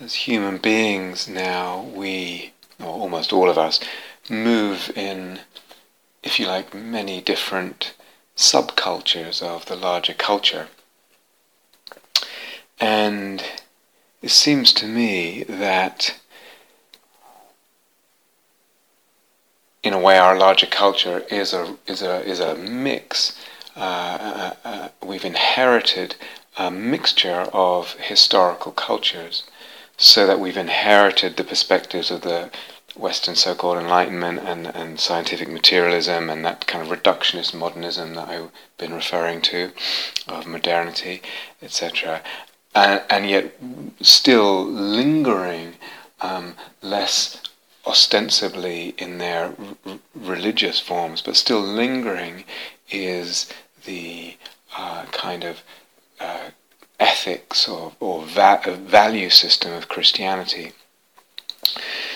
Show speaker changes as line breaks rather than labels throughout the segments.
as human beings now, we, or almost all of us, move in, if you like, many different subcultures of the larger culture. And it seems to me that in a way our larger culture is a is a is a mix. Uh, uh, uh, we've inherited a mixture of historical cultures, so that we've inherited the perspectives of the Western so-called Enlightenment and, and scientific materialism and that kind of reductionist modernism that I've been referring to, of modernity, etc. And, and yet still lingering um, less ostensibly in their r- religious forms, but still lingering is the uh, kind of uh, ethics or, or va- value system of Christianity.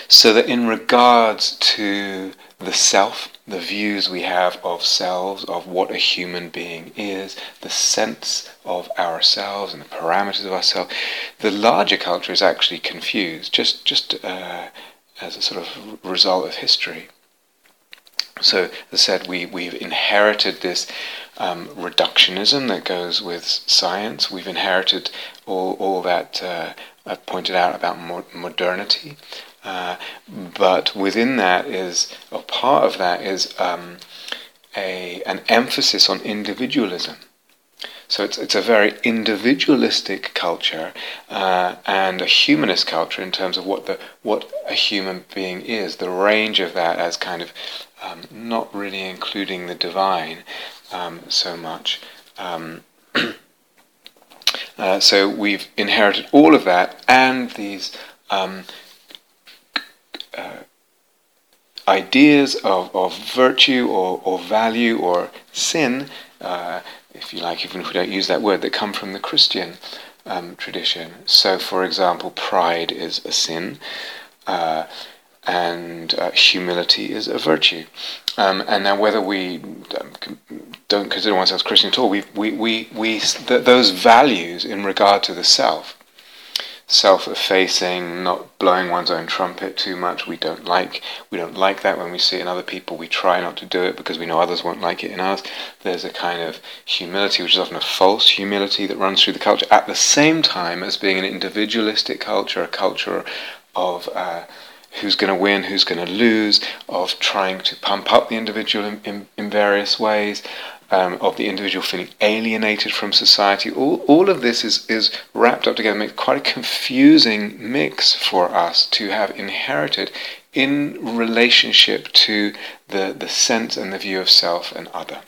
So that in regards to the self, the views we have of selves, of what a human being is, the sense of ourselves and the parameters of ourselves, the larger culture is actually confused, just, just uh, as a sort of result of history. So, as I said, we, we've inherited this um, reductionism that goes with science. We've inherited all, all that uh, I've pointed out about mo- modernity. Uh, but within that is, or part of that is um, a, an emphasis on individualism. So it's, it's a very individualistic culture uh, and a humanist culture in terms of what the what a human being is. The range of that as kind of um, not really including the divine um, so much. Um, uh, so we've inherited all of that and these um, uh, ideas of, of virtue or, or value or sin, uh, if you like, even if we don't use that word, that come from the Christian um, tradition. So, for example, pride is a sin. And uh, humility is a virtue. Um, and now, whether we um, don't consider ourselves Christian at all, we, we, we, we th- those values in regard to the self self-effacing, not blowing one's own trumpet too much. We don't like we don't like that when we see it in other people. We try not to do it because we know others won't like it in us. There's a kind of humility, which is often a false humility, that runs through the culture. At the same time as being an individualistic culture, a culture of uh, who's going to win, who's going to lose, of trying to pump up the individual in, in, in various ways, um, of the individual feeling alienated from society. All, all of this is, is wrapped up together, makes quite a confusing mix for us to have inherited in relationship to the, the sense and the view of self and other.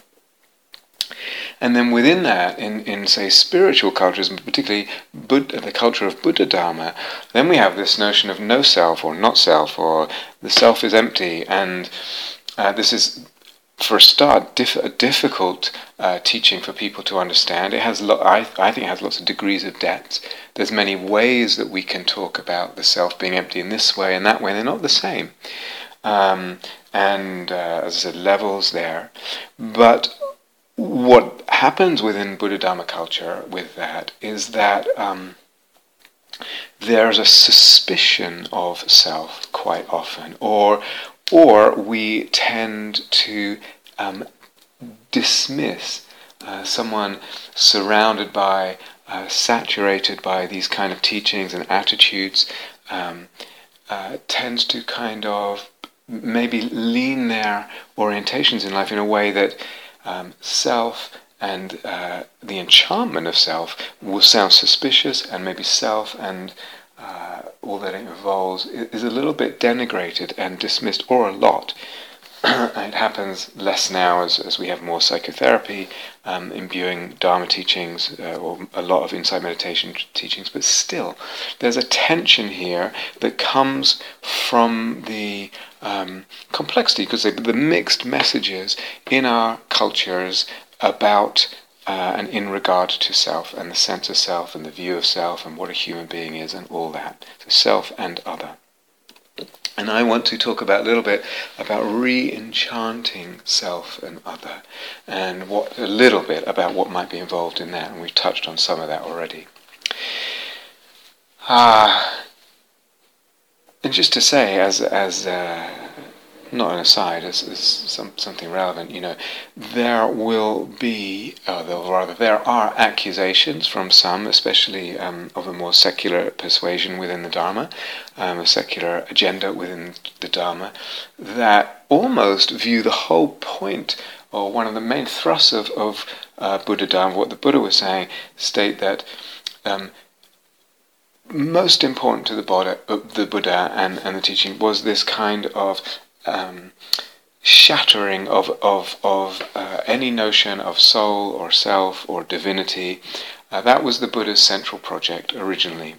And then within that, in, in say spiritual cultures, particularly Buddha, the culture of Buddha Dharma, then we have this notion of no self or not self, or the self is empty, and uh, this is for a start, diff- a difficult uh, teaching for people to understand. It has, lo- I, I think, it has lots of degrees of depth. There's many ways that we can talk about the self being empty in this way and that way. They're not the same, um, and uh, as I said, levels there. But what happens within Buddha Dharma culture with that is that. Um, there's a suspicion of self quite often, or or we tend to um, dismiss uh, someone surrounded by, uh, saturated by these kind of teachings and attitudes, um, uh, tends to kind of maybe lean their orientations in life in a way that um, self and uh, the enchantment of self will sound suspicious, and maybe self and uh, all that it involves is a little bit denigrated and dismissed, or a lot. it happens less now as, as we have more psychotherapy um, imbuing Dharma teachings uh, or a lot of insight meditation teachings, but still, there's a tension here that comes from the um, complexity, because the mixed messages in our cultures about uh, and in regard to self and the sense of self and the view of self and what a human being is and all that. So self and other. And I want to talk about a little bit about re-enchanting self and other, and what a little bit about what might be involved in that. And we've touched on some of that already. Ah, and just to say, as as uh, not an aside, as, as some, something relevant, you know, there will be, or rather, there are accusations from some, especially um, of a more secular persuasion within the Dharma, um, a secular agenda within the Dharma, that almost view the whole point, or one of the main thrusts of, of uh, Buddha Dharma, what the Buddha was saying, state that. Um, most important to the Buddha, uh, the Buddha and, and the teaching was this kind of um, shattering of of of uh, any notion of soul or self or divinity. Uh, that was the Buddha's central project originally,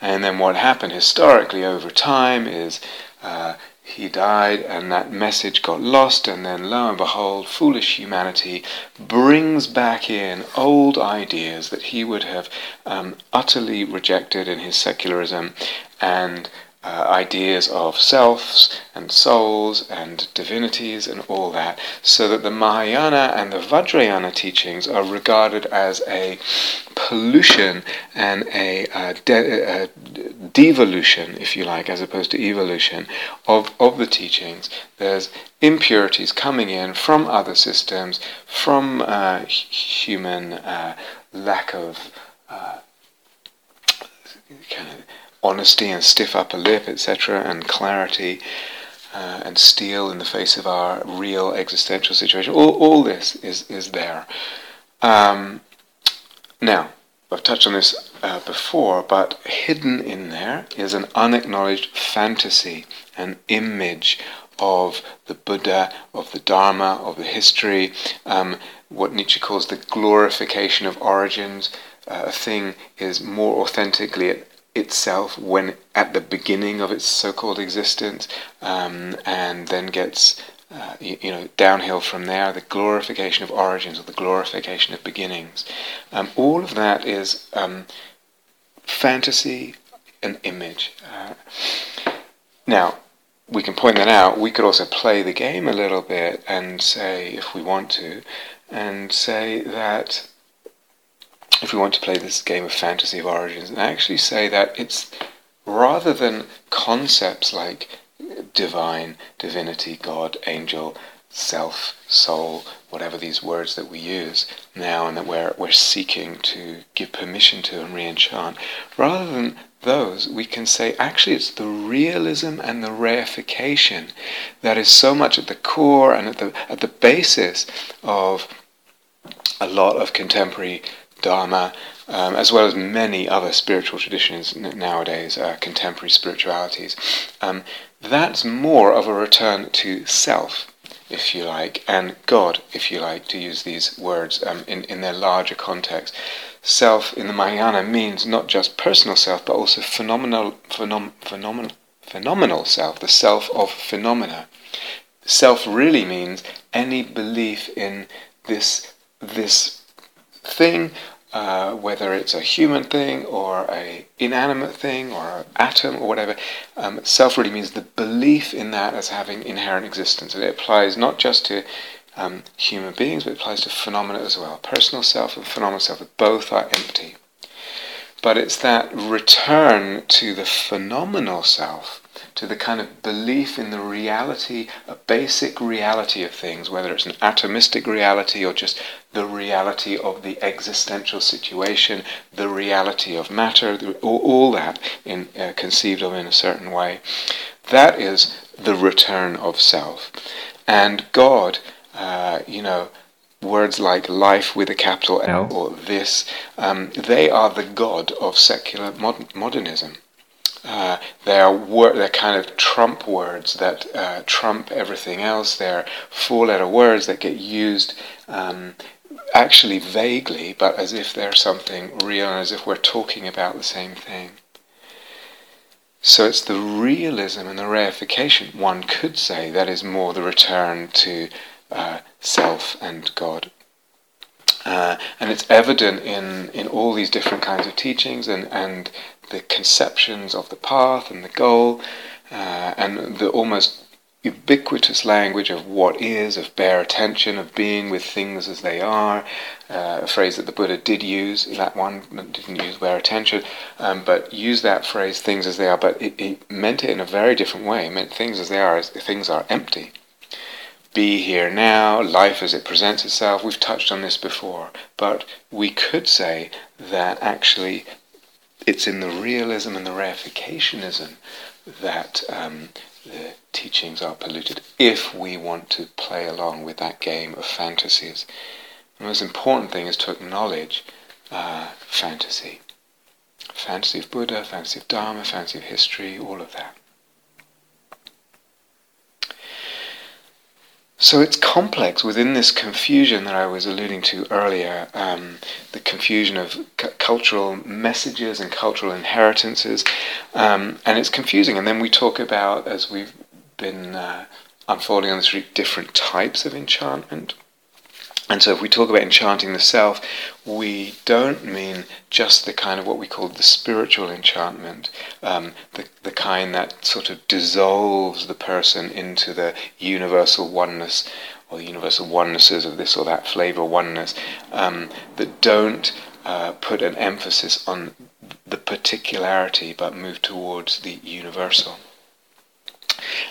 and then what happened historically over time is. Uh, he died, and that message got lost, and then lo and behold, foolish humanity brings back in old ideas that he would have um, utterly rejected in his secularism, and uh, ideas of selves and souls and divinities and all that, so that the Mahayana and the Vajrayana teachings are regarded as a pollution and a, a, de- a devolution, if you like, as opposed to evolution of, of the teachings. There's impurities coming in from other systems, from uh, human uh, lack of uh, kind of honesty and stiff upper lip, etc., and clarity uh, and steel in the face of our real existential situation. All, all this is, is there. Um, now, I've touched on this uh, before, but hidden in there is an unacknowledged fantasy, an image of the Buddha, of the Dharma, of the history, um, what Nietzsche calls the glorification of origins. Uh, a thing is more authentically itself when at the beginning of its so-called existence, um, and then gets uh, you, you, know downhill from there. The glorification of origins or the glorification of beginnings. Um, all of that is um, fantasy and image. Uh, now. We can point that out. We could also play the game a little bit and say, if we want to, and say that if we want to play this game of fantasy of origins, and actually say that it's rather than concepts like divine, divinity, God, angel, self, soul, whatever these words that we use now and that we're, we're seeking to give permission to and re-enchant, rather than those, we can say actually it's the realism and the reification that is so much at the core and at the, at the basis of a lot of contemporary Dharma, um, as well as many other spiritual traditions nowadays, uh, contemporary spiritualities. Um, that's more of a return to self, if you like, and God, if you like, to use these words um, in, in their larger context. Self in the Mahayana means not just personal self, but also phenomenal, phenom, phenomenal, phenomenal self, the self of phenomena. Self really means any belief in this this thing uh, whether it's a human thing or a inanimate thing or an atom or whatever, um, self really means the belief in that as having inherent existence. And it applies not just to um, human beings, but it applies to phenomena as well. Personal self and phenomenal self, both are empty. But it's that return to the phenomenal self to the kind of belief in the reality, a basic reality of things, whether it's an atomistic reality or just the reality of the existential situation, the reality of matter, all, all that in, uh, conceived of in a certain way. That is the return of self. And God, uh, you know, words like life with a capital L or this, um, they are the God of secular modernism. Uh, they're wor- they're kind of trump words that uh, trump everything else. They're four-letter words that get used um, actually vaguely, but as if they're something real, and as if we're talking about the same thing. So it's the realism and the reification, one could say, that is more the return to uh, self and God. Uh, and it's evident in, in all these different kinds of teachings and, and the conceptions of the path and the goal, uh, and the almost ubiquitous language of what is, of bare attention, of being with things as they are, uh, a phrase that the Buddha did use, that one didn't use bare attention, um, but used that phrase, things as they are, but it, it, meant it in a very different way. It meant things as they are, as things are empty. Be here now, life as it presents itself. We've touched on this before, but we could say that actually it's in the realism and the reificationism that um, the teachings are polluted if we want to play along with that game of fantasies. The most important thing is to acknowledge uh, fantasy. Fantasy of Buddha, fantasy of Dharma, fantasy of history, all of that. So it's complex within this confusion that I was alluding to earlier, um, the confusion of c- cultural messages and cultural inheritances, um, and it's confusing. And then we talk about, as we've been uh, unfolding on this week, different types of enchantment. And so, if we talk about enchanting the self, we don't mean just the kind of what we call the spiritual enchantment, um, the, the kind that sort of dissolves the person into the universal oneness or the universal onenesses of this or that flavor oneness, um, that don't uh, put an emphasis on the particularity but move towards the universal.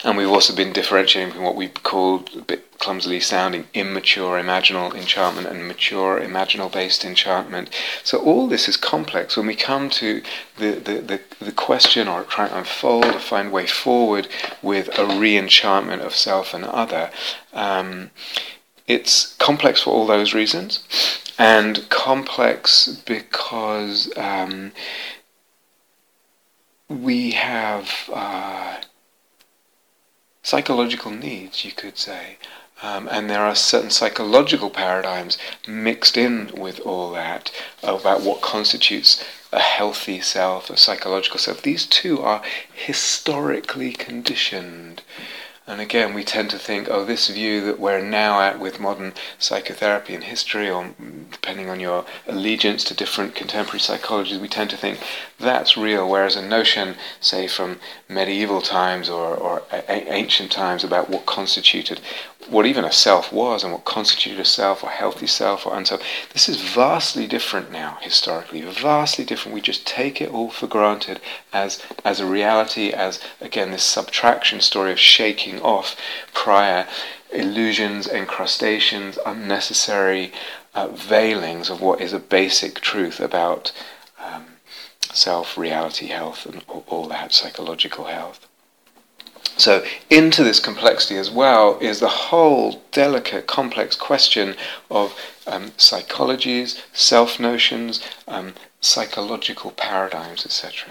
And we've also been differentiating between what we called a bit clumsily sounding immature imaginal enchantment and mature imaginal based enchantment. So all this is complex. When we come to the, the, the, the question or try to unfold or find way forward with a re-enchantment of self and other, um, it's complex for all those reasons. And complex because um, we have uh, psychological needs, you could say. Um, and there are certain psychological paradigms mixed in with all that about what constitutes a healthy self, a psychological self. These two are historically conditioned. And again, we tend to think, oh, this view that we're now at with modern psychotherapy and history, or depending on your allegiance to different contemporary psychologies, we tend to think that's real, whereas a notion, say, from medieval times or, or a- ancient times about what constituted what even a self was and what constituted a self or healthy self or so this is vastly different now historically vastly different. We just take it all for granted as as a reality as again this subtraction story of shaking off prior illusions encrustations unnecessary uh, veilings of what is a basic truth about um, self reality health and all that psychological health so, into this complexity as well is the whole delicate, complex question of um, psychologies, self notions, um, psychological paradigms, etc.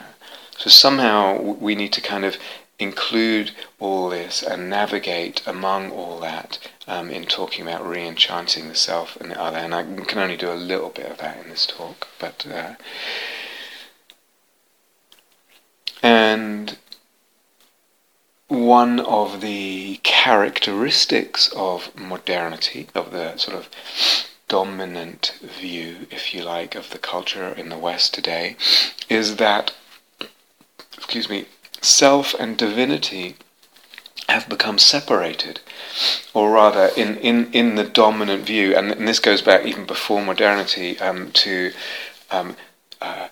So, somehow we need to kind of include all this and navigate among all that um, in talking about re enchanting the self and the other. And I can only do a little bit of that in this talk, but. Uh, and one of the characteristics of modernity, of the sort of dominant view, if you like, of the culture in the West today, is that, excuse me, self and divinity have become separated, or rather, in, in, in the dominant view, and, and this goes back even before modernity um, to um, uh,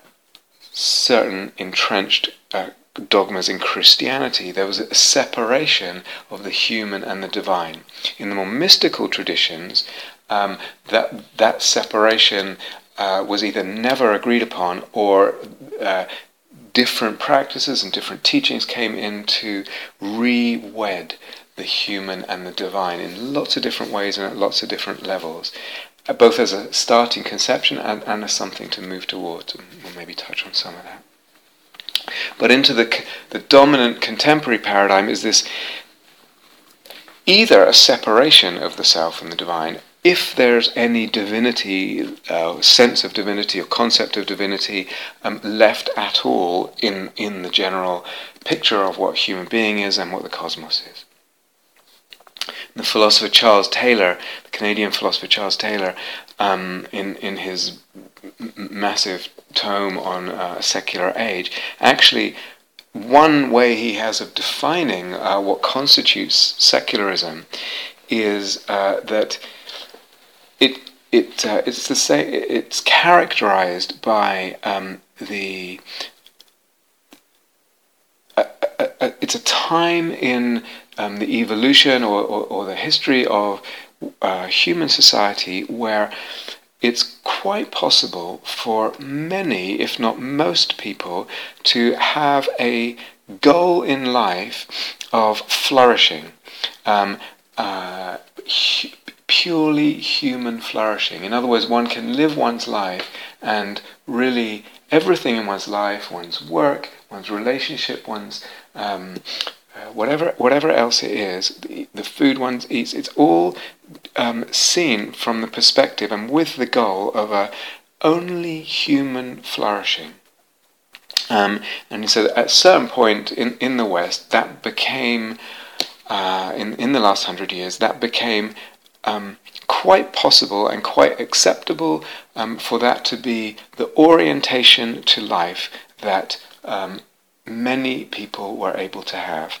certain entrenched uh, dogmas in Christianity, there was a separation of the human and the divine. In the more mystical traditions, um, that that separation uh, was either never agreed upon or uh, different practices and different teachings came in to re-wed the human and the divine in lots of different ways and at lots of different levels, uh, both as a starting conception and, and as something to move towards. And we'll maybe touch on some of that. But into the, the dominant contemporary paradigm is this either a separation of the self and the divine, if there's any divinity, uh, sense of divinity or concept of divinity um, left at all in, in the general picture of what human being is and what the cosmos is. The philosopher Charles Taylor, the Canadian philosopher Charles Taylor, um, in, in his massive tome on uh, secular age, actually one way he has of defining uh, what constitutes secularism is uh, that it it uh, it's the same. It's characterized by um, the. Uh, uh, uh, it's a time in um, the evolution or, or, or, the history of human society where it's quite possible for many, if not most people, to have a goal in life of flourishing. Um, uh, purely human flourishing. In other words, one can live one's life and really everything in one's life, one's work, one's relationship, one's um, uh, whatever whatever else it is, the, the food one eats, it's all um, seen from the perspective and with the goal of a only human flourishing. Um, and said at a certain point in, in the West, that became, uh, in, in the last hundred years, that became um, quite possible and quite acceptable um, for that to be the orientation to life that um, many people were able to have.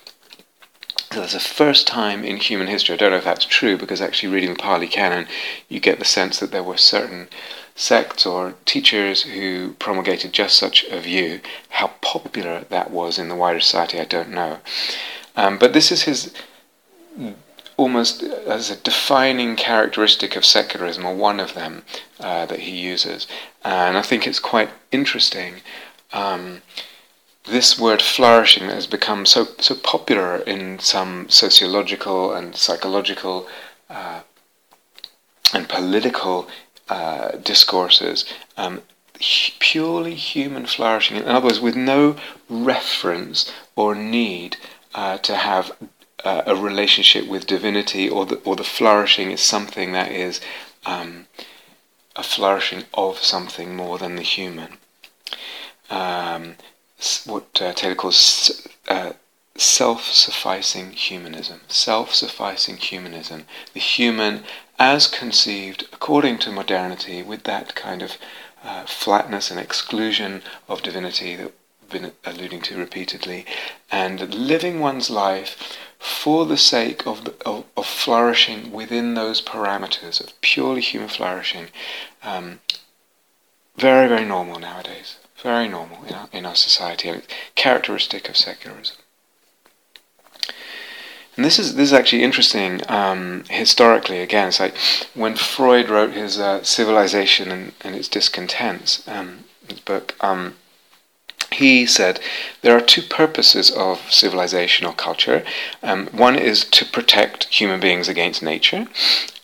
So that's the first time in human history. I don't know if that's true because actually reading the Pali Canon, you get the sense that there were certain sects or teachers who promulgated just such a view. How popular that was in the wider society, I don't know. Um, but this is his almost as a defining characteristic of secularism, or one of them uh, that he uses. And I think it's quite interesting. Um, this word flourishing has become so so popular in some sociological and psychological uh, and political uh, discourses. Um, purely human flourishing, in other words, with no reference or need uh, to have uh, a relationship with divinity or the, or the flourishing is something that is um, a flourishing of something more than the human. Um, what uh, Taylor calls uh, self-sufficing humanism. Self-sufficing humanism. The human as conceived according to modernity with that kind of uh, flatness and exclusion of divinity that we've been alluding to repeatedly, and living one's life for the sake of, of, of, flourishing within those parameters of purely human flourishing, um, very, very normal nowadays. Very normal in our, in our society, and characteristic of secularism. And this is this is actually interesting um, historically. Again, it's like when Freud wrote his uh, Civilization and, and its Discontents, um, his book. Um, he said there are two purposes of civilization or culture. Um, one is to protect human beings against nature,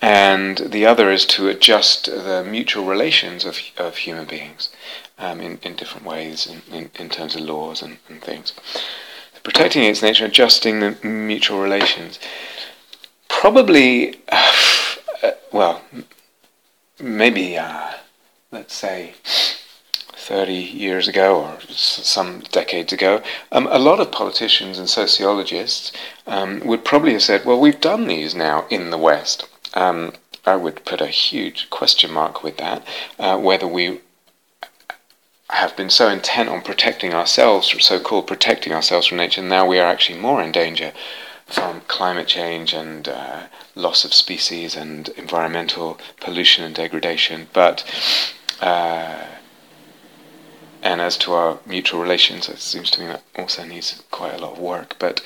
and the other is to adjust the mutual relations of, of human beings um, in, in different ways in, in, in terms of laws and, and things. Protecting against nature, adjusting the mutual relations. Probably, uh, well, maybe, uh, let's say, 30 years ago or some decades ago, um, a lot of politicians and sociologists um, would probably have said, well, we've done these now in the West. Um, I would put a huge question mark with that, uh, whether we have been so intent on protecting ourselves, so called protecting ourselves from nature, now we are actually more in danger from climate change and uh, loss of species and environmental pollution and degradation. But uh, and as to our mutual relations, it seems to me that also needs quite a lot of work. But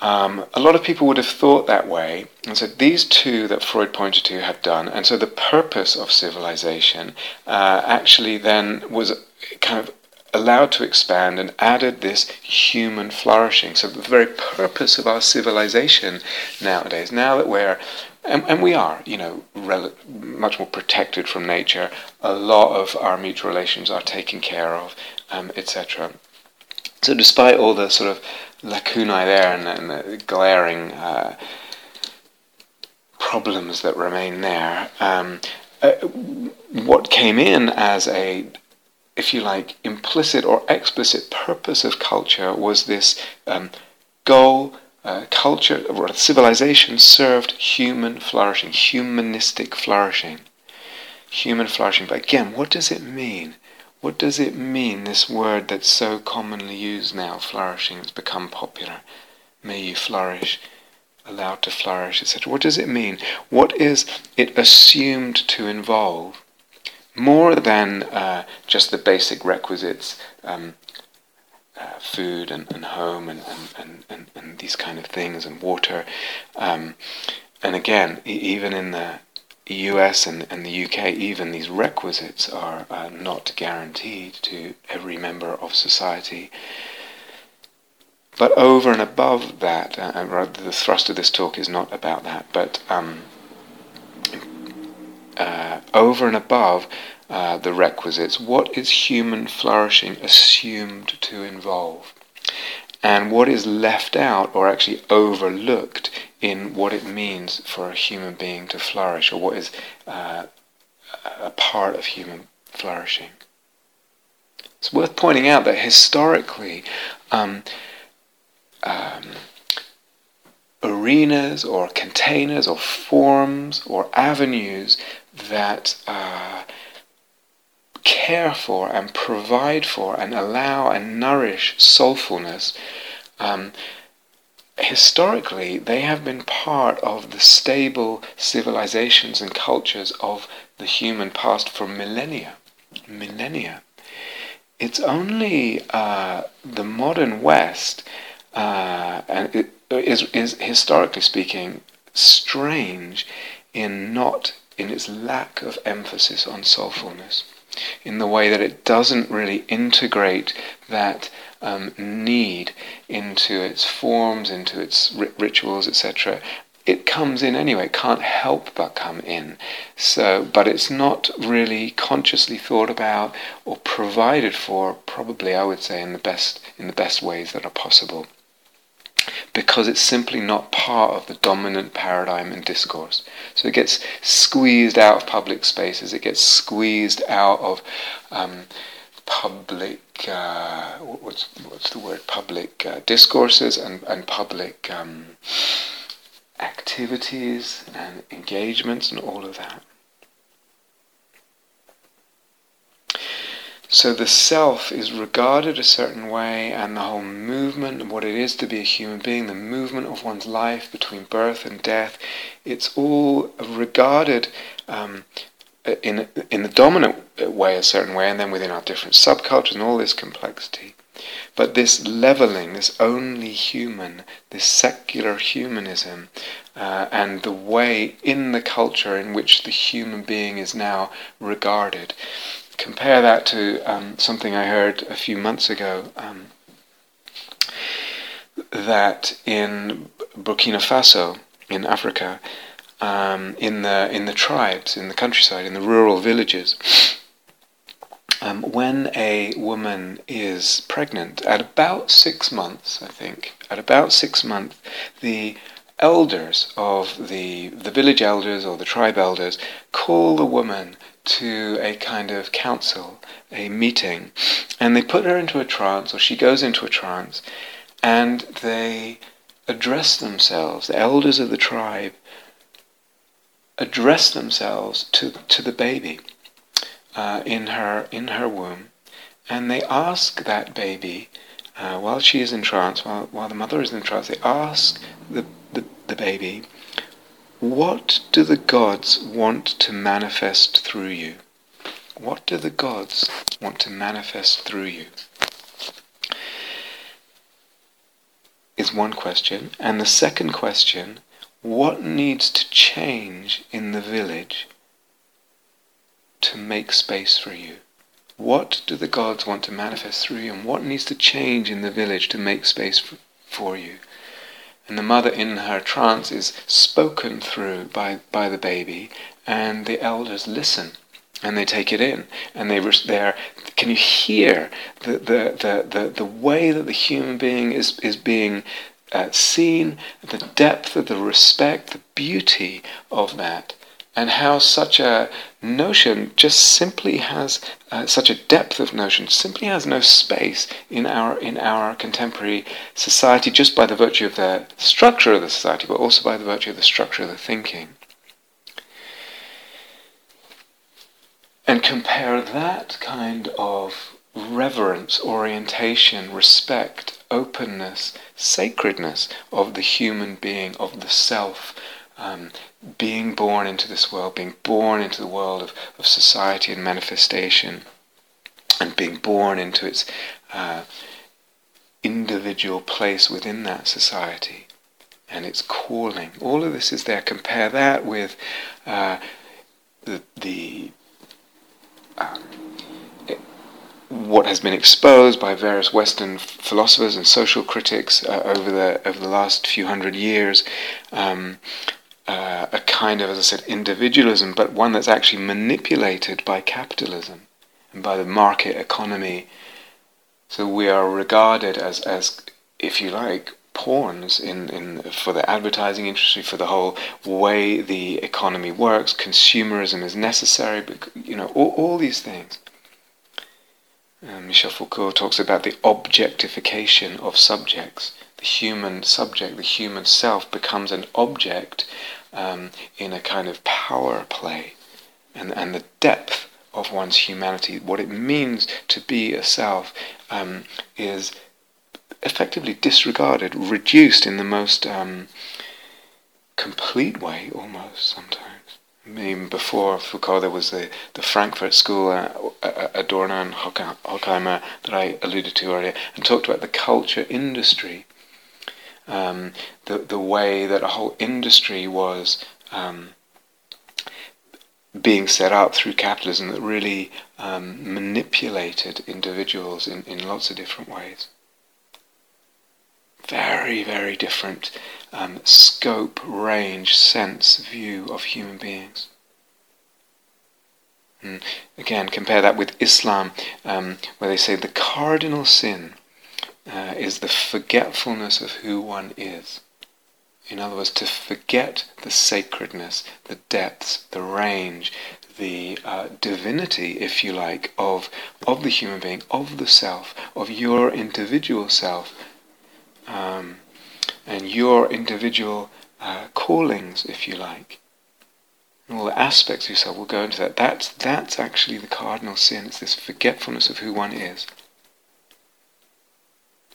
um, a lot of people would have thought that way, and so these two that Freud pointed to have done, and so the purpose of civilization uh, actually then was kind of allowed to expand and added this human flourishing. So the very purpose of our civilization nowadays, now that we're and, and we are, you know, rel- much more protected from nature. A lot of our mutual relations are taken care of, um, etc. So, despite all the sort of lacunae there and, and the glaring uh, problems that remain there, um, uh, what came in as a if you like, implicit or explicit purpose of culture was this um, goal uh, culture or civilization served human flourishing, humanistic flourishing. Human flourishing. But again, what does it mean? What does it mean, this word that's so commonly used now, flourishing, it's become popular? May you flourish, allowed to flourish, etc. What does it mean? What is it assumed to involve? More than uh, just the basic requisites, um, uh, food and, and home and, and, and, and, these kind of things, and water. Um, and again, e- even in the US and, and the UK, even these requisites are uh, not guaranteed to every member of society. But over and above that, uh, and the thrust of this talk is not about that, but um, uh, over and above uh, the requisites, what is human flourishing assumed to involve? And what is left out or actually overlooked in what it means for a human being to flourish, or what is uh, a part of human flourishing. It's worth pointing out that historically, um, um, arenas or containers or forms or avenues that uh, care for and provide for and allow and nourish soulfulness um, historically, they have been part of the stable civilizations and cultures of the human past for millennia. Millennia. It's only uh, the modern West, uh, and it is, is historically speaking strange in not in its lack of emphasis on soulfulness, in the way that it doesn't really integrate that um, need into its forms, into its ri- rituals, etc., it comes in anyway. It can't help but come in. So, but it's not really consciously thought about or provided for. Probably, I would say, in the best in the best ways that are possible, because it's simply not part of the dominant paradigm in discourse. So it gets squeezed out of public spaces. It gets squeezed out of um, public uh, what's what's the word public uh, discourses and and public um, activities and engagements and all of that. So the self is regarded a certain way, and the whole movement of what it is to be a human being, the movement of one's life between birth and death, it's all regarded um, in in the dominant way a certain way, and then within our different subcultures and all this complexity. But this leveling, this only human, this secular humanism, uh, and the way in the culture in which the human being is now regarded. Compare that to um, something I heard a few months ago. Um, that in Burkina Faso, in Africa, um, in the in the tribes, in the countryside, in the rural villages. Um, when a woman is pregnant, at about six months, I think, at about six months, the elders of the the village elders or the tribe elders call the woman to a kind of council, a meeting, and they put her into a trance, or she goes into a trance, and they address themselves, the elders of the tribe, address themselves to, to the baby uh, in, her, in her womb, and they ask that baby, uh, while she is in trance, while, while the mother is in trance, they ask the, the, the baby, What do the gods want to manifest through you? What do the gods want to manifest through you? Is one question. And the second question what needs to change in the village to make space for you? What do the gods want to manifest through you? And what needs to change in the village to make space for, you? And the mother in her trance is spoken through by, by the baby, and the elders listen and they take it in and they there can you hear the, the, the, the, the way that the human being is, is being uh, seen the depth of the respect, the beauty of that, and how such a notion just simply has uh, such a depth of notion simply has no space in our in our contemporary society just by the virtue of the structure of the society, but also by the virtue of the structure of the thinking. and compare that kind of reverence, orientation, respect, openness, sacredness of the human being, of the self, um, being born into this world, being born into the world of, of society and manifestation, and being born into its uh, individual place within that society and its calling. All of this is there. Compare that with uh, the, the um, what has been exposed by various Western philosophers and social critics uh, over the over the last few hundred years, um, uh, a kind of, as I said, individualism, but one that's actually manipulated by capitalism and by the market economy. So we are regarded as, as if you like, pawns in, in for the advertising industry, for the whole way the economy works. Consumerism is necessary, but you know all, all these things. Uh, Michel Foucault talks about the objectification of subjects. The human subject, the human self, becomes an object um, in a kind of power play, and and the depth of one's humanity, what it means to be a self, um, is effectively disregarded, reduced in the most um, complete way, almost sometimes. I mean, before Foucault, there was the, the Frankfurt School, uh, Adorno and Horkheimer, that I alluded to earlier, and talked about the culture industry. Um, the, the way that a whole industry was um, being set up through capitalism that really um, manipulated individuals in, in lots of different ways very, very different um, scope, range, sense, view of human beings. And again, compare that with Islam, um, where they say the cardinal sin uh, is the forgetfulness of who one is. In other words, to forget the sacredness, the depths, the range, the uh, divinity, if you like, of, of the human being, of the self, of your individual self, um, and your individual uh, callings, if you like. All the aspects of yourself, we'll go into that. That's, that's actually the cardinal sin. It's this forgetfulness of who one is.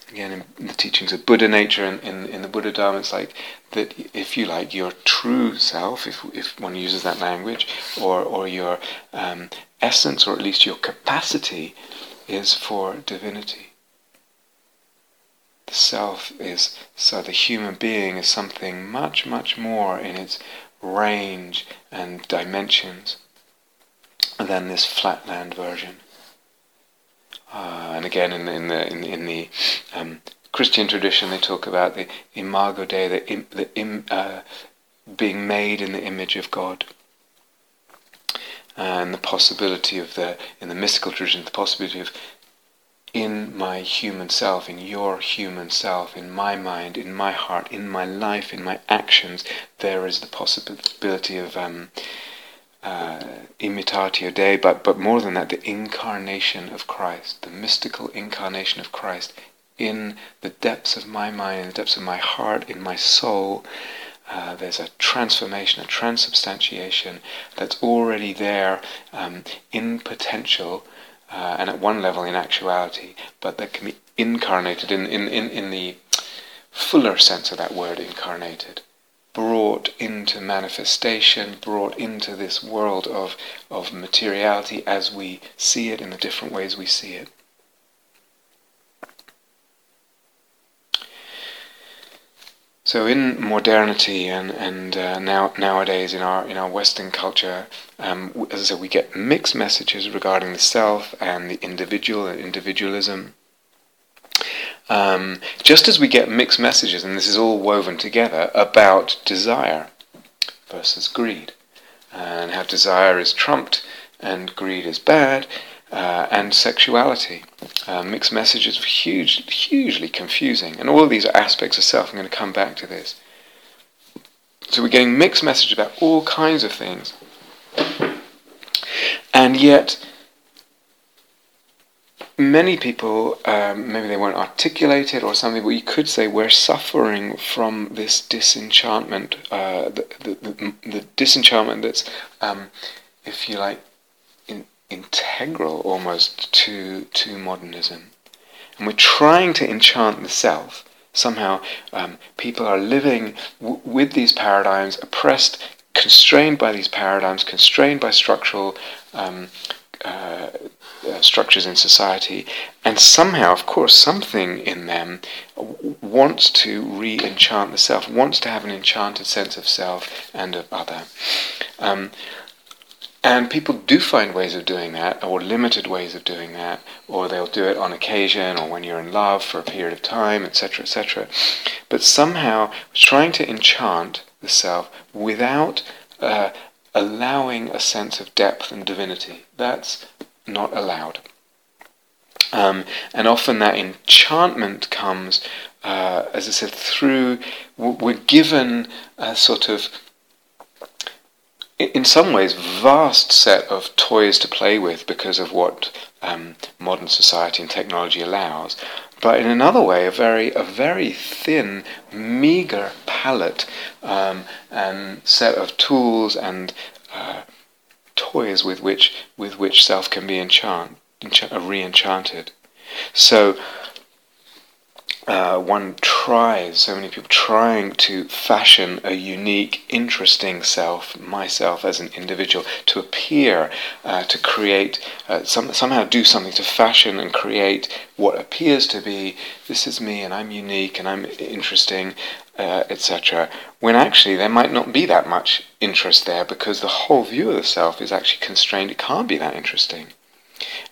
Again, in, the teachings of Buddha nature and in, in the Buddha Dharma, it's like that, if you like, your true self, if, if one uses that language, or, or your um, essence, or at least your capacity, is for divinity. The self is so the human being is something much much more in its range and dimensions than this flatland version uh, and again in the in the in, in the um, Christian tradition they talk about the imago Dei the, Im, the Im, uh, being made in the image of God. And the possibility of the in the mystical tradition the possibility of in my human self, in your human self, in my mind, in my heart, in my life, in my actions, there is the possibility of um, uh, imitatio Dei, but, but more than that, the incarnation of Christ, the mystical incarnation of Christ in the depths of my mind, in the depths of my heart, in my soul. Uh, there's a transformation, a transubstantiation that's already there um, in potential uh, and at one level in actuality, but that can be incarnated in, in, in, in the fuller sense of that word incarnated, brought into manifestation, brought into this world of, of materiality as we see it in the different ways we see it. So in modernity and and uh, now nowadays in our in our Western culture, um, as I said, we get mixed messages regarding the self and the individual and individualism. Um, just as we get mixed messages, and this is all woven together about desire versus greed, and how desire is trumped and greed is bad, uh, and sexuality. Uh, mixed messages are huge, hugely confusing, and all of these are aspects of self. I'm going to come back to this. So we're getting mixed messages about all kinds of things, and yet many people, um, maybe they won't articulate it or something, but you could say we're suffering from this disenchantment, uh, the, the, the, the, disenchantment that's, um, if you like, integral almost to to modernism, and we're trying to enchant the self. Somehow, um, people are living w- with these paradigms, oppressed, constrained by these paradigms, constrained by structural um, uh, uh, structures in society, and somehow, of course, something in them wants to re enchant the self, wants to have an enchanted sense of self and of other. Um, and people do find ways of doing that, or limited ways of doing that, or they'll do it on occasion, or when you're in love for a period of time, etc., etc. But somehow, trying to enchant the self without uh, allowing a sense of depth and divinity. That's not allowed. Um, and often that enchantment comes, uh, as I said, through, we're given a sort of, in some ways, vast set of toys to play with because of what um, modern society and technology allows. But in another way, a very, a very thin, meager palette um, and set of tools and uh, toys with which with which self can be enchant, enchant uh, re-enchanted. So uh, one tries, so many people trying to fashion a unique, interesting self, myself as an individual, to appear, uh, to create, uh, some, somehow do something to fashion and create what appears to be this is me and I'm unique and I'm interesting, uh, etc. When actually there might not be that much interest there because the whole view of the self is actually constrained, it can't be that interesting.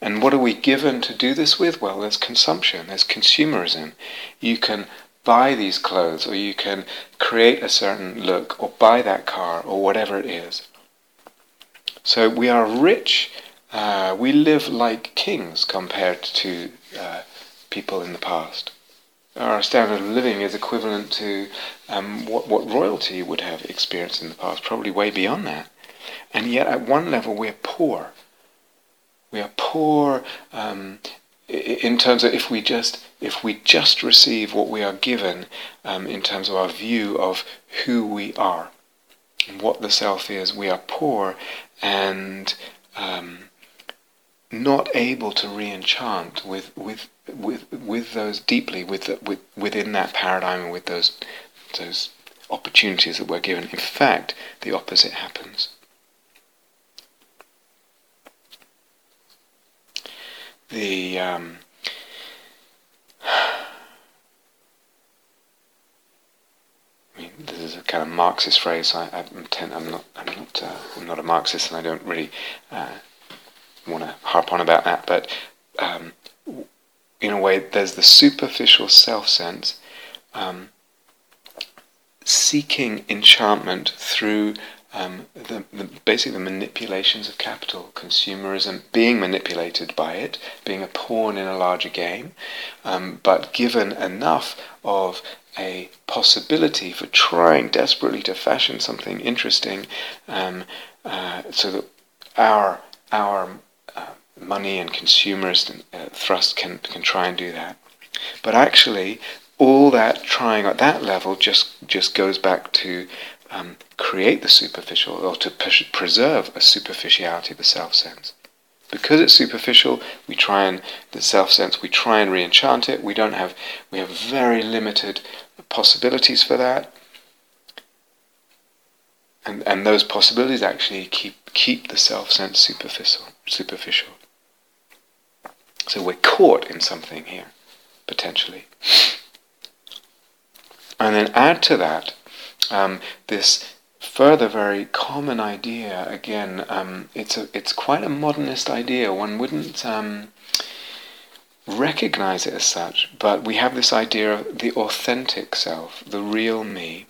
And what are we given to do this with? Well, there's consumption, there's consumerism. You can buy these clothes, or you can create a certain look, or buy that car, or whatever it is. So we are rich, uh, we live like kings compared to uh, people in the past. Our standard of living is equivalent to um, what, what royalty would have experienced in the past, probably way beyond that. And yet, at one level, we're poor we are poor um, in terms of if we just if we just receive what we are given um, in terms of our view of who we are and what the self is. We are poor and um, not able to re-enchant with with with with those deeply with, the, with within that paradigm and with those those opportunities that we're given. In fact, the opposite happens. the um, I mean, this is a kind of Marxist phrase. I, I'm not. I'm not. Uh, I'm not a Marxist, and I don't really uh, want to harp on about that. But um, in a way, there's the superficial self-sense um, seeking enchantment through um, the, the, basically the manipulations of capital, consumerism, being manipulated by it, being a pawn in a larger game, um, but given enough of a possibility for trying desperately to fashion something interesting, um, uh, so that our our money and consumerist uh, thrust can can try and do that. But actually, all that trying at that level just just goes back to um, create the superficial or to preserve a superficiality of the self sense. Because it's superficial, we try and the self sense we try and re-enchant it. We don't have we have very limited possibilities for that. And and those possibilities actually keep keep the self sense superficial superficial. So we're caught in something here, potentially. And then add to that um, this further very common idea again um, it's a it's quite a modernist idea one wouldn't um, recognize it as such but we have this idea of the authentic self the real me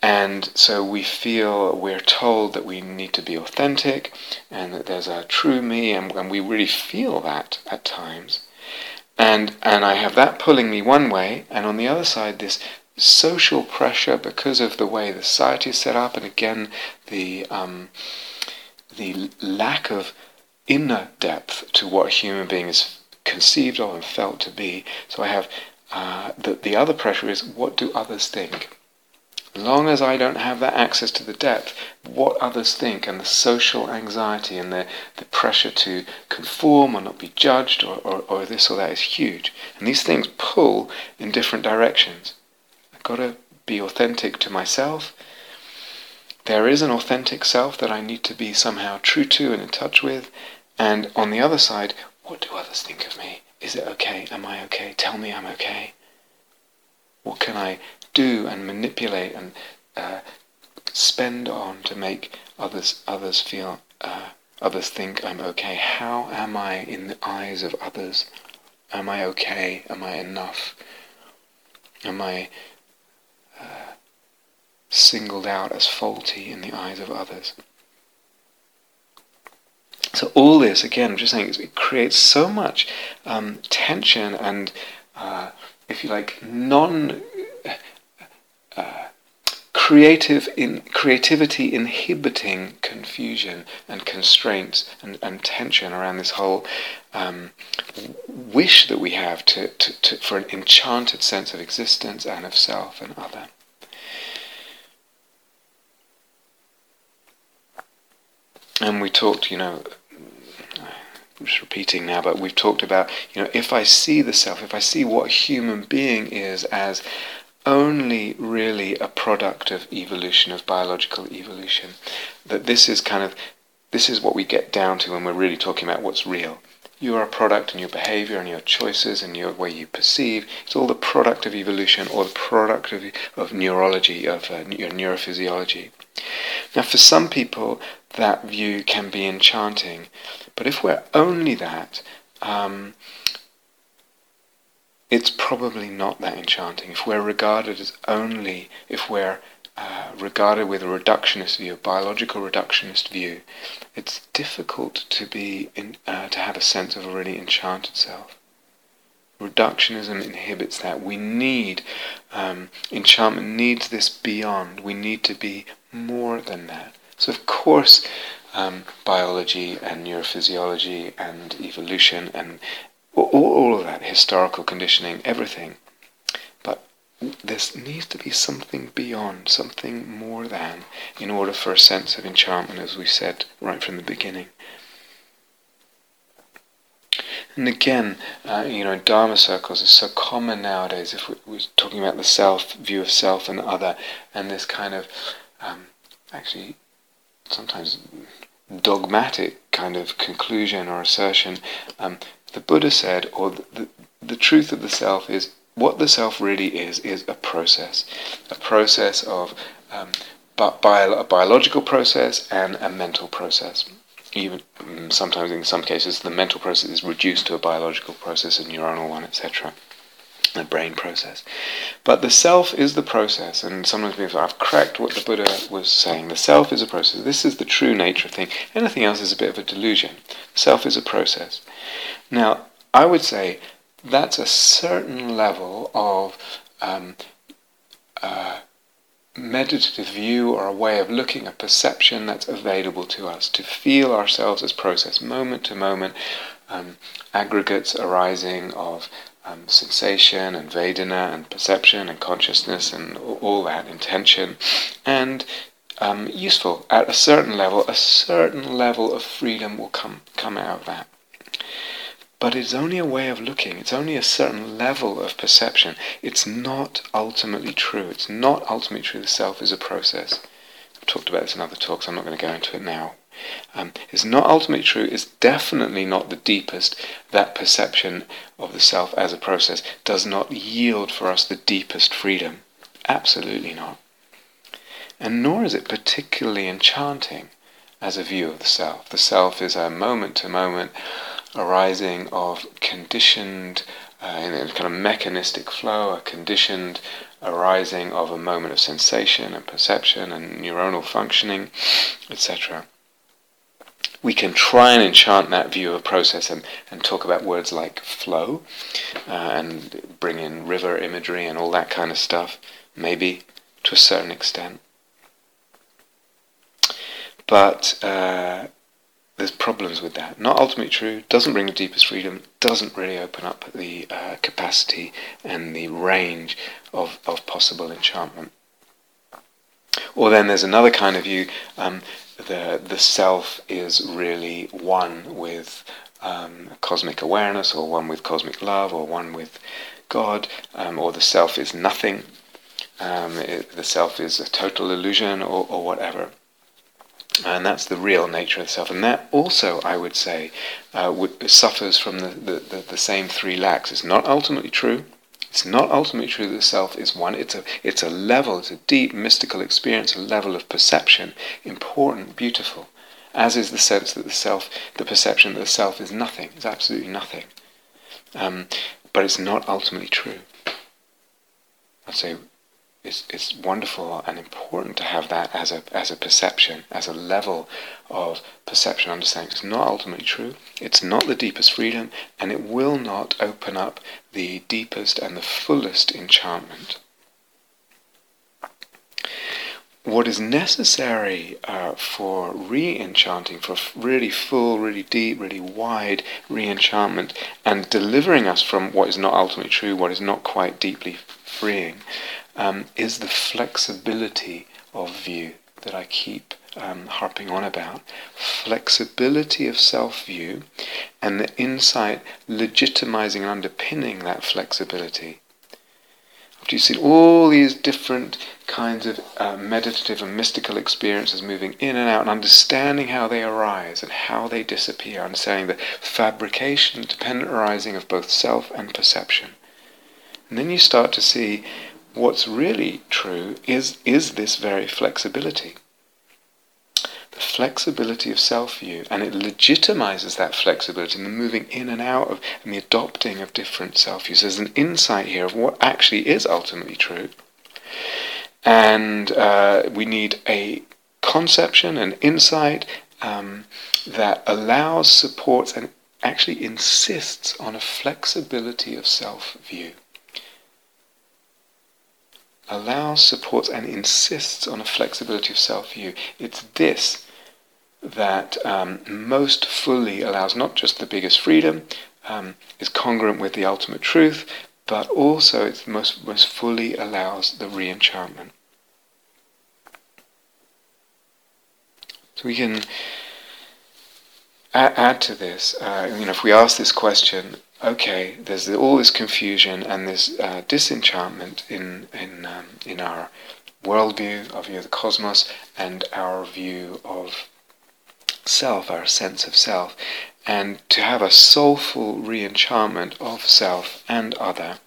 and so we feel we're told that we need to be authentic and that there's a true me and, and we really feel that at times and and I have that pulling me one way and on the other side this social pressure because of the way the society is set up, and again the um, the lack of inner depth to what a human being is conceived of and felt to be. So I have uh, the the other pressure is what do others think? Long as I don't have that access to the depth, what others think and the social anxiety and the, the pressure to conform or not be judged or, or, or this or that is huge. And these things pull in different directions. I've got to be authentic to myself. There is an authentic self that I need to be somehow true to and in touch with. And on the other side, what do others think of me? Is it okay? Am I okay? Tell me I'm okay. What can I do and manipulate and uh, spend on to make others others feel uh, others think I'm okay? How am I in the eyes of others? Am I okay? Am I enough? Am I uh, singled out as faulty in the eyes of others? So all this, again, I'm just saying, it creates so much um, tension and, uh, if you like, non creative in creativity inhibiting confusion and constraints and, and tension around this whole um, wish that we have to, to, to, for an enchanted sense of existence and of self and other. And we talked, you know, I'm just repeating now, but we've talked about, you know, if I see the self, if I see what human being is as only really a product of evolution, of biological evolution. That this is kind of, this is what we get down to when we're really talking about what's real. You are a product and your behavior and your choices and your way you perceive. It's all the product of evolution or the product of, of neurology, of uh, your neurophysiology. Now, for some people, that view can be enchanting, but if we're only that, um, it's probably not that enchanting. If we're regarded as only, if we're uh, regarded with a reductionist view, a biological reductionist view, it's difficult to be in, uh, to have a sense of a really enchanted self. Reductionism inhibits that. We need um, enchantment needs this beyond. We need to be more than that. So of course, um, biology and neurophysiology and evolution and all, all of that, historical conditioning, everything. But there needs to be something beyond, something more than, in order for a sense of enchantment, as we said right from the beginning. And again, uh, you know, Dharma circles is so common nowadays. If we, are talking about the self, view of self and other, and this kind of um, actually sometimes dogmatic kind of conclusion or assertion, um, the Buddha said, or the, the, the truth of the self is what the self really is, is a process. A process of um, a biological process and a mental process. Even mm, sometimes, in some cases, the mental process is reduced to a biological process, a neuronal one, etc. A brain process. But the self is the process, and sometimes people say, I've cracked what the Buddha was saying. The self is a process. This is the true nature of thing. Anything else is a bit of a delusion. Self is a process. Now, I would say that's a certain level of um, uh, meditative view or a way of looking a perception that's available to us to feel ourselves as process moment to moment um, aggregates arising of um, sensation and vedana and perception and consciousness and all that intention. And um, useful. At a certain level a certain level of freedom will come come out of that but it's only a way of looking. It's only a certain level of perception. It's not ultimately true. It's not ultimately true. The self is a process. I've talked about this in other talks. I'm not going to go into it now. Um, it's not ultimately true. It's definitely not the deepest. That perception of the self as a process does not yield for us the deepest freedom. Absolutely not. And nor is it particularly enchanting as a view of the self. The self is a moment to moment arising of conditioned, uh, in a kind of mechanistic flow, a conditioned arising of a moment of sensation and perception and neuronal functioning, etc. We can try and enchant that view of process and, and talk about words like flow uh, and bring in river imagery and all that kind of stuff, maybe to a certain extent. But uh, there's problems with that. Not ultimately true, doesn't bring the deepest freedom, doesn't really open up the uh, capacity and the range of, of possible enchantment. Or then there's another kind of view, um, the, the self is really one with um, cosmic awareness, or one with cosmic love, or one with God, um, or the self is nothing, um, it, the self is a total illusion, or, or whatever. And that's the real nature of the self. And that also, I would say, uh, would, suffers from the, the, the, the same three lacks. It's not ultimately true. It's not ultimately true that the self is one. It's a, it's a level, it's a deep mystical experience, a level of perception, important, beautiful, as is the sense that the self, the perception that the self is nothing, is absolutely nothing. Um, but it's not ultimately true. I'd say it's, it's wonderful and important to have that as a, as a perception, as a level of perception understanding. It's not ultimately true, it's not the deepest freedom, and it will not open up the deepest and the fullest enchantment. What is necessary uh, for re enchanting, for really full, really deep, really wide re enchantment, and delivering us from what is not ultimately true, what is not quite deeply freeing, um, is the flexibility of view that I keep um, harping on about. Flexibility of self view and the insight legitimizing and underpinning that flexibility. After you've seen all these different kinds of uh, meditative and mystical experiences moving in and out and understanding how they arise and how they disappear, understanding the fabrication, dependent arising of both self and perception. And then you start to see what's really true is, is this very flexibility. The flexibility of self view, and it legitimizes that flexibility in the moving in and out of and the adopting of different self views. There's an insight here of what actually is ultimately true. And uh, we need a conception, an insight um, that allows, supports, and actually insists on a flexibility of self view allows, supports, and insists on a flexibility of self view. It's this that um, most fully allows not just the biggest freedom, um, is congruent with the ultimate truth, but also it most, most fully allows the re enchantment. So we can add, add to this. Uh, you know, if we ask this question, okay, there's all this confusion and this uh, disenchantment in in um, in our worldview, our view of the cosmos, and our view of self, our sense of self, and to have a soulful re-enchantment of self and other.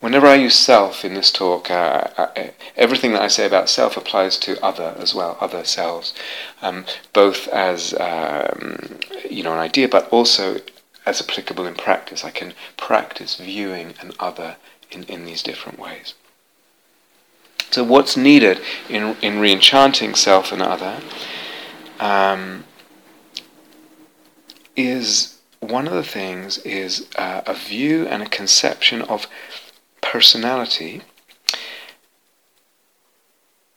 Whenever I use self in this talk, uh, I, everything that I say about self applies to other as well, other selves, um, both as um, you know an idea, but also as applicable in practice. I can practice viewing an other in, in these different ways. So, what's needed in, in re enchanting self and other um, is one of the things is uh, a view and a conception of personality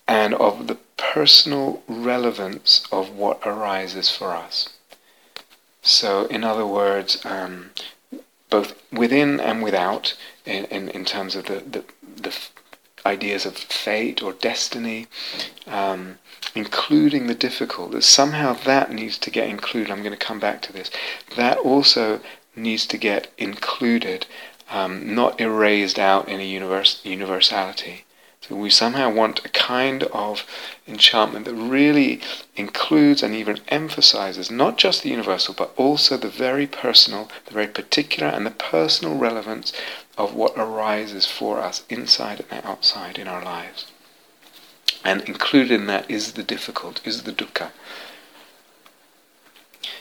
and of the personal relevance of what arises for us. So, in other words, um, both within and without, in, in, in terms of the, the, the ideas of fate or destiny, um, including the difficult, that somehow that needs to get included. I'm going to come back to this. That also needs to get included, um, not erased out in a universe, universality. So we somehow want a kind of enchantment that really includes and even emphasizes not just the universal, but also the very personal, the very particular, and the personal relevance of what arises for us inside and outside in our lives. And included in that is the difficult, is the dukkha.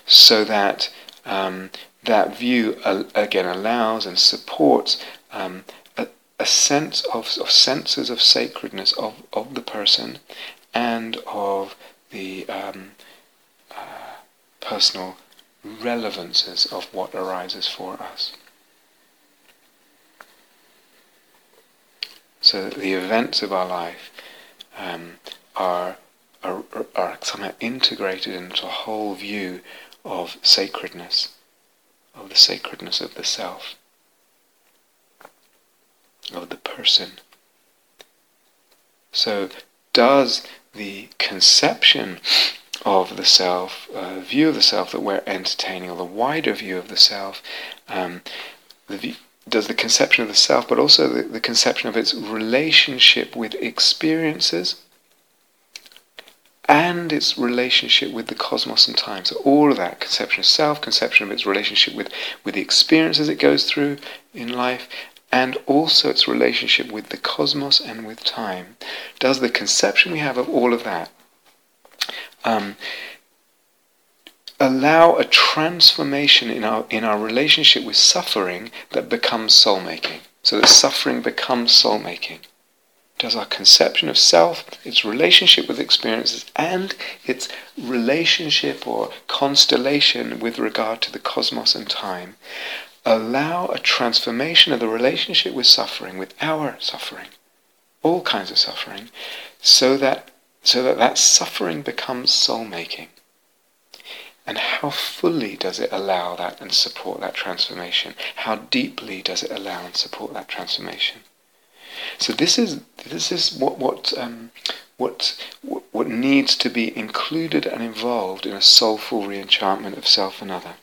So that um, that view uh, again allows and supports um, a sense of, of senses of sacredness of, of the person and of the um, uh, personal relevances of what arises for us. So that the events of our life um, are, are, are somehow integrated into a whole view of sacredness, of the sacredness of the self of the person. So does the conception of the self, uh, view of the self that we're entertaining, or the wider view of the self, um, the does the conception of the self, but also the, the conception of its relationship with experiences and its relationship with the cosmos and time. So all of that conception of self, conception of its relationship with, with the experiences it goes through in life, and also its relationship with the cosmos and with time. Does the conception we have of all of that um, allow a transformation in our in our relationship with suffering that becomes soul making? So that suffering becomes soul making. Does our conception of self, its relationship with experiences, and its relationship or constellation with regard to the cosmos and time allow a transformation of the relationship with suffering, with our suffering, all kinds of suffering, so that so that that suffering becomes soul making. And how fully does it allow that and support that transformation? How deeply does it allow and support that transformation? So this is this is what what um, what what needs to be included and involved in a soulful reenchantment of self and other.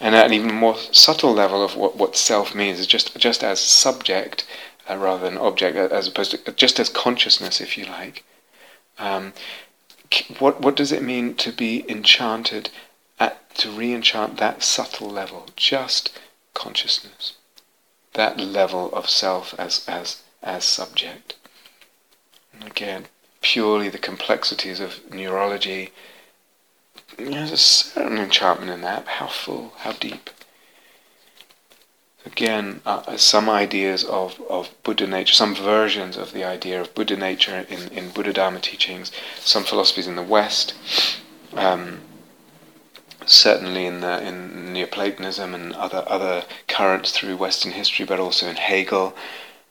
And at an even more subtle level of what, what self means just just as subject uh, rather than object, as opposed to just as consciousness, if you like. Um, what what does it mean to be enchanted at to re-enchant that subtle level? Just consciousness, that level of self as as as subject. And again, purely the complexities of neurology there's a certain enchantment in that. How full, how deep. Again, uh, some ideas of, of Buddha nature, some versions of the idea of Buddha nature in, in Buddha Dharma teachings, some philosophies in the West, um, certainly in the, in Neoplatonism and other other currents through Western history, but also in Hegel,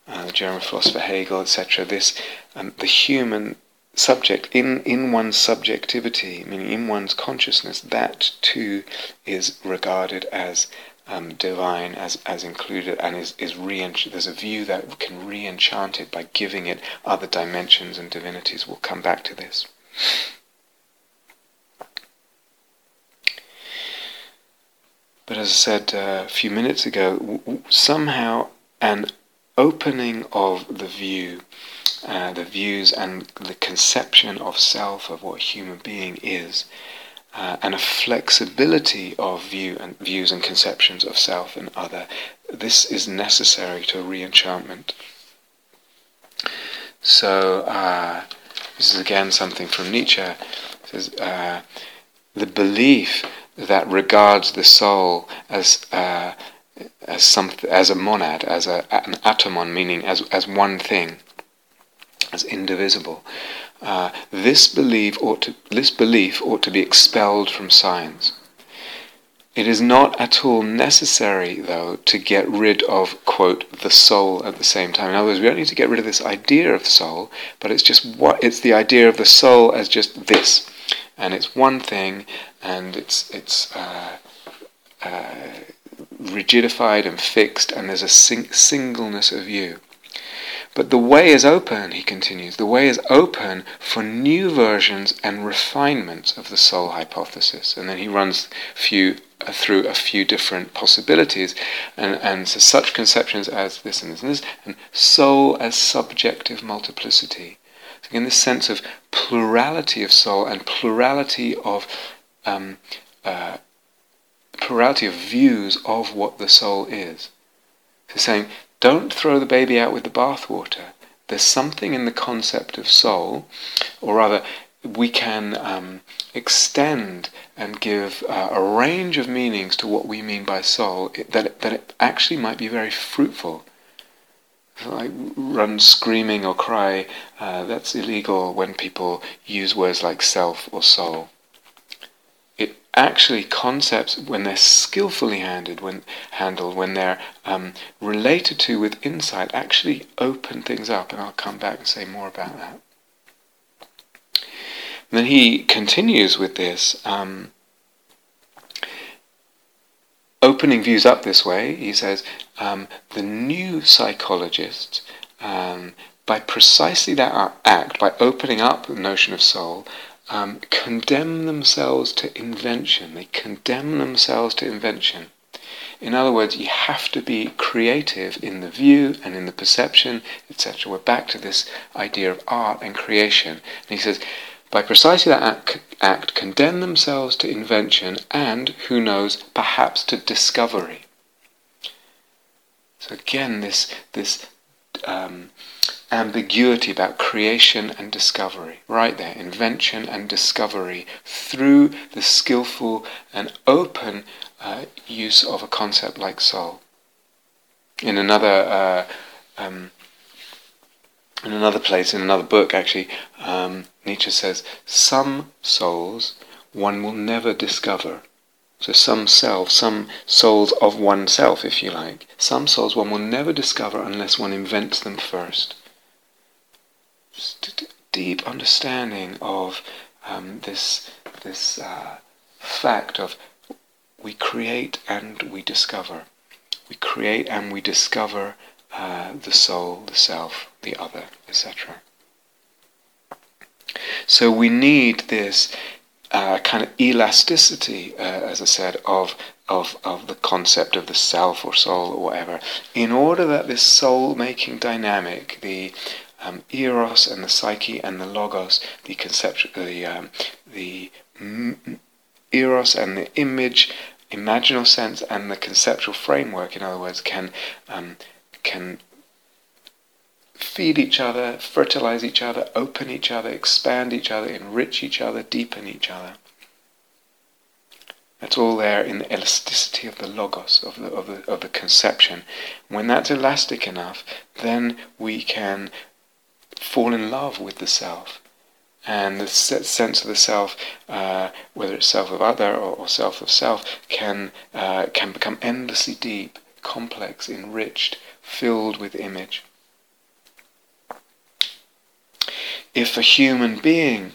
uh, the German philosopher Hegel, etc. This um, the human subject, in, in one's subjectivity, meaning in one's consciousness, that too is regarded as um, divine, as, as included, and is, is re there's a view that can re enchant it by giving it other dimensions and divinities. We'll come back to this. But as I said uh, a few minutes ago, w- w- somehow an opening of the view uh, the views and the conception of self, of what human being is, uh, and a flexibility of view and views and conceptions of self and other. This is necessary to re-enchantment. So uh, this is again something from Nietzsche. It says uh, the belief that regards the soul as uh, as some as a monad, as a, an atomon, meaning as as one thing as indivisible. Uh, this belief ought to this belief ought to be expelled from science. It is not at all necessary, though, to get rid of quote the soul at the same time. In other words, we don't need to get rid of this idea of soul, but it's just what it's the idea of the soul as just this, and it's one thing, and it's it's. Uh, uh, rigidified and fixed, and there's a sing- singleness of you. But the way is open, he continues, the way is open for new versions and refinements of the soul hypothesis. And then he runs few, uh, through a few different possibilities, and, and so such conceptions as this and this and this, and soul as subjective multiplicity. So again, this sense of plurality of soul and plurality of um, uh, plurality of views of what the soul is. So saying don't throw the baby out with the bathwater. There's something in the concept of soul, or rather, we can um, extend and give uh, a range of meanings to what we mean by soul that, that it actually might be very fruitful. Like run screaming or cry, uh, that's illegal when people use words like self or soul actually concepts when they're skillfully handled when handled when they're um, related to with insight actually open things up and I'll come back and say more about that. And then he continues with this um, opening views up this way. He says um, the new psychologists um, by precisely that act, by opening up the notion of soul, um, condemn themselves to invention. They condemn themselves to invention. In other words, you have to be creative in the view and in the perception, etc. We're back to this idea of art and creation. And he says, by precisely that act, act, condemn themselves to invention and, who knows, perhaps to discovery. So again, this this um, ambiguity about creation and discovery, right there, invention and discovery through the skillful and open uh, use of a concept like soul. In another uh, um, in another place, in another book, actually, um, Nietzsche says, "Some souls one will never discover." So some self, some souls of oneself, if you like, some souls one will never discover unless one invents them first. Just deep understanding of um, this this uh, fact of we create and we discover. We create and we discover uh, the soul, the self, the other, etc. So we need this uh, kind of elasticity, uh, as I said, of, of, of the concept of the self or soul or whatever, in order that this soul making dynamic, the um, eros and the psyche and the logos, the conceptual, the, um, the eros and the image, imaginal sense, and the conceptual framework, in other words, can um, can feed each other, fertilize each other, open each other, expand each other, enrich each other, deepen each other. That's all there in the elasticity of the logos, of the, of the, of the conception. When that's elastic enough, then we can fall in love with the self. And the sense of the self, uh, whether it's self of other or, or self of self, can, uh, can become endlessly deep, complex, enriched, filled with image. If a human being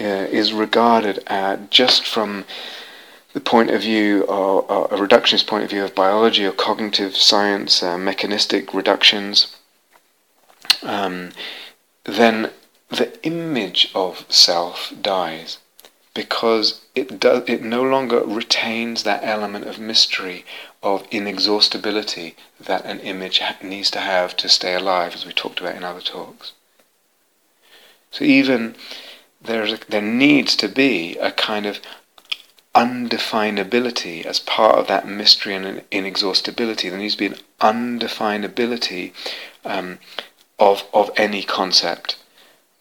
uh, is regarded uh, just from the point of view, or, or, a reductionist point of view of biology or cognitive science, uh, mechanistic reductions, um, then the image of self dies because it does it no longer retains that element of mystery of inexhaustibility that an image ha- needs to have to stay alive as we talked about in other talks so even there's there needs to be a kind of undefinability as part of that mystery and inexhaustibility. There needs to be an undefinability um, of of any concept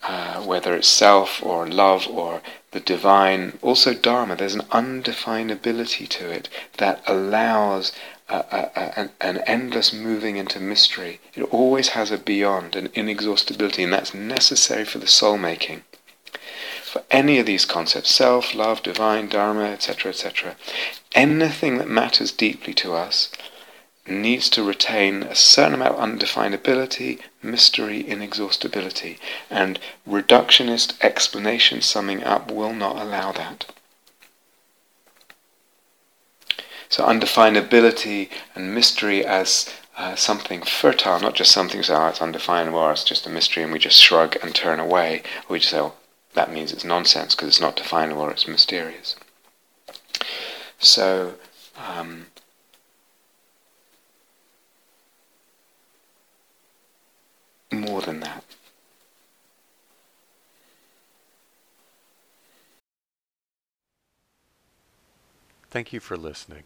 uh, whether it's self or love or the divine, also Dharma, there's an undefinability to it that allows an, an endless moving into mystery. It always has a beyond, an inexhaustibility, and that's necessary for the soul making. For any of these concepts, self, love, divine, Dharma, etc., etc., anything that matters deeply to us needs to retain a certain amount of undefinability, mystery, inexhaustibility, and reductionist explanation summing up will not allow that. So undefinability and mystery as uh, something fertile, not just something so oh, it's undefinable or it's just a mystery and we just shrug and turn away, we just say, oh, that means it's nonsense because it's not definable or it's mysterious. So, um, more than that.
Thank you for listening.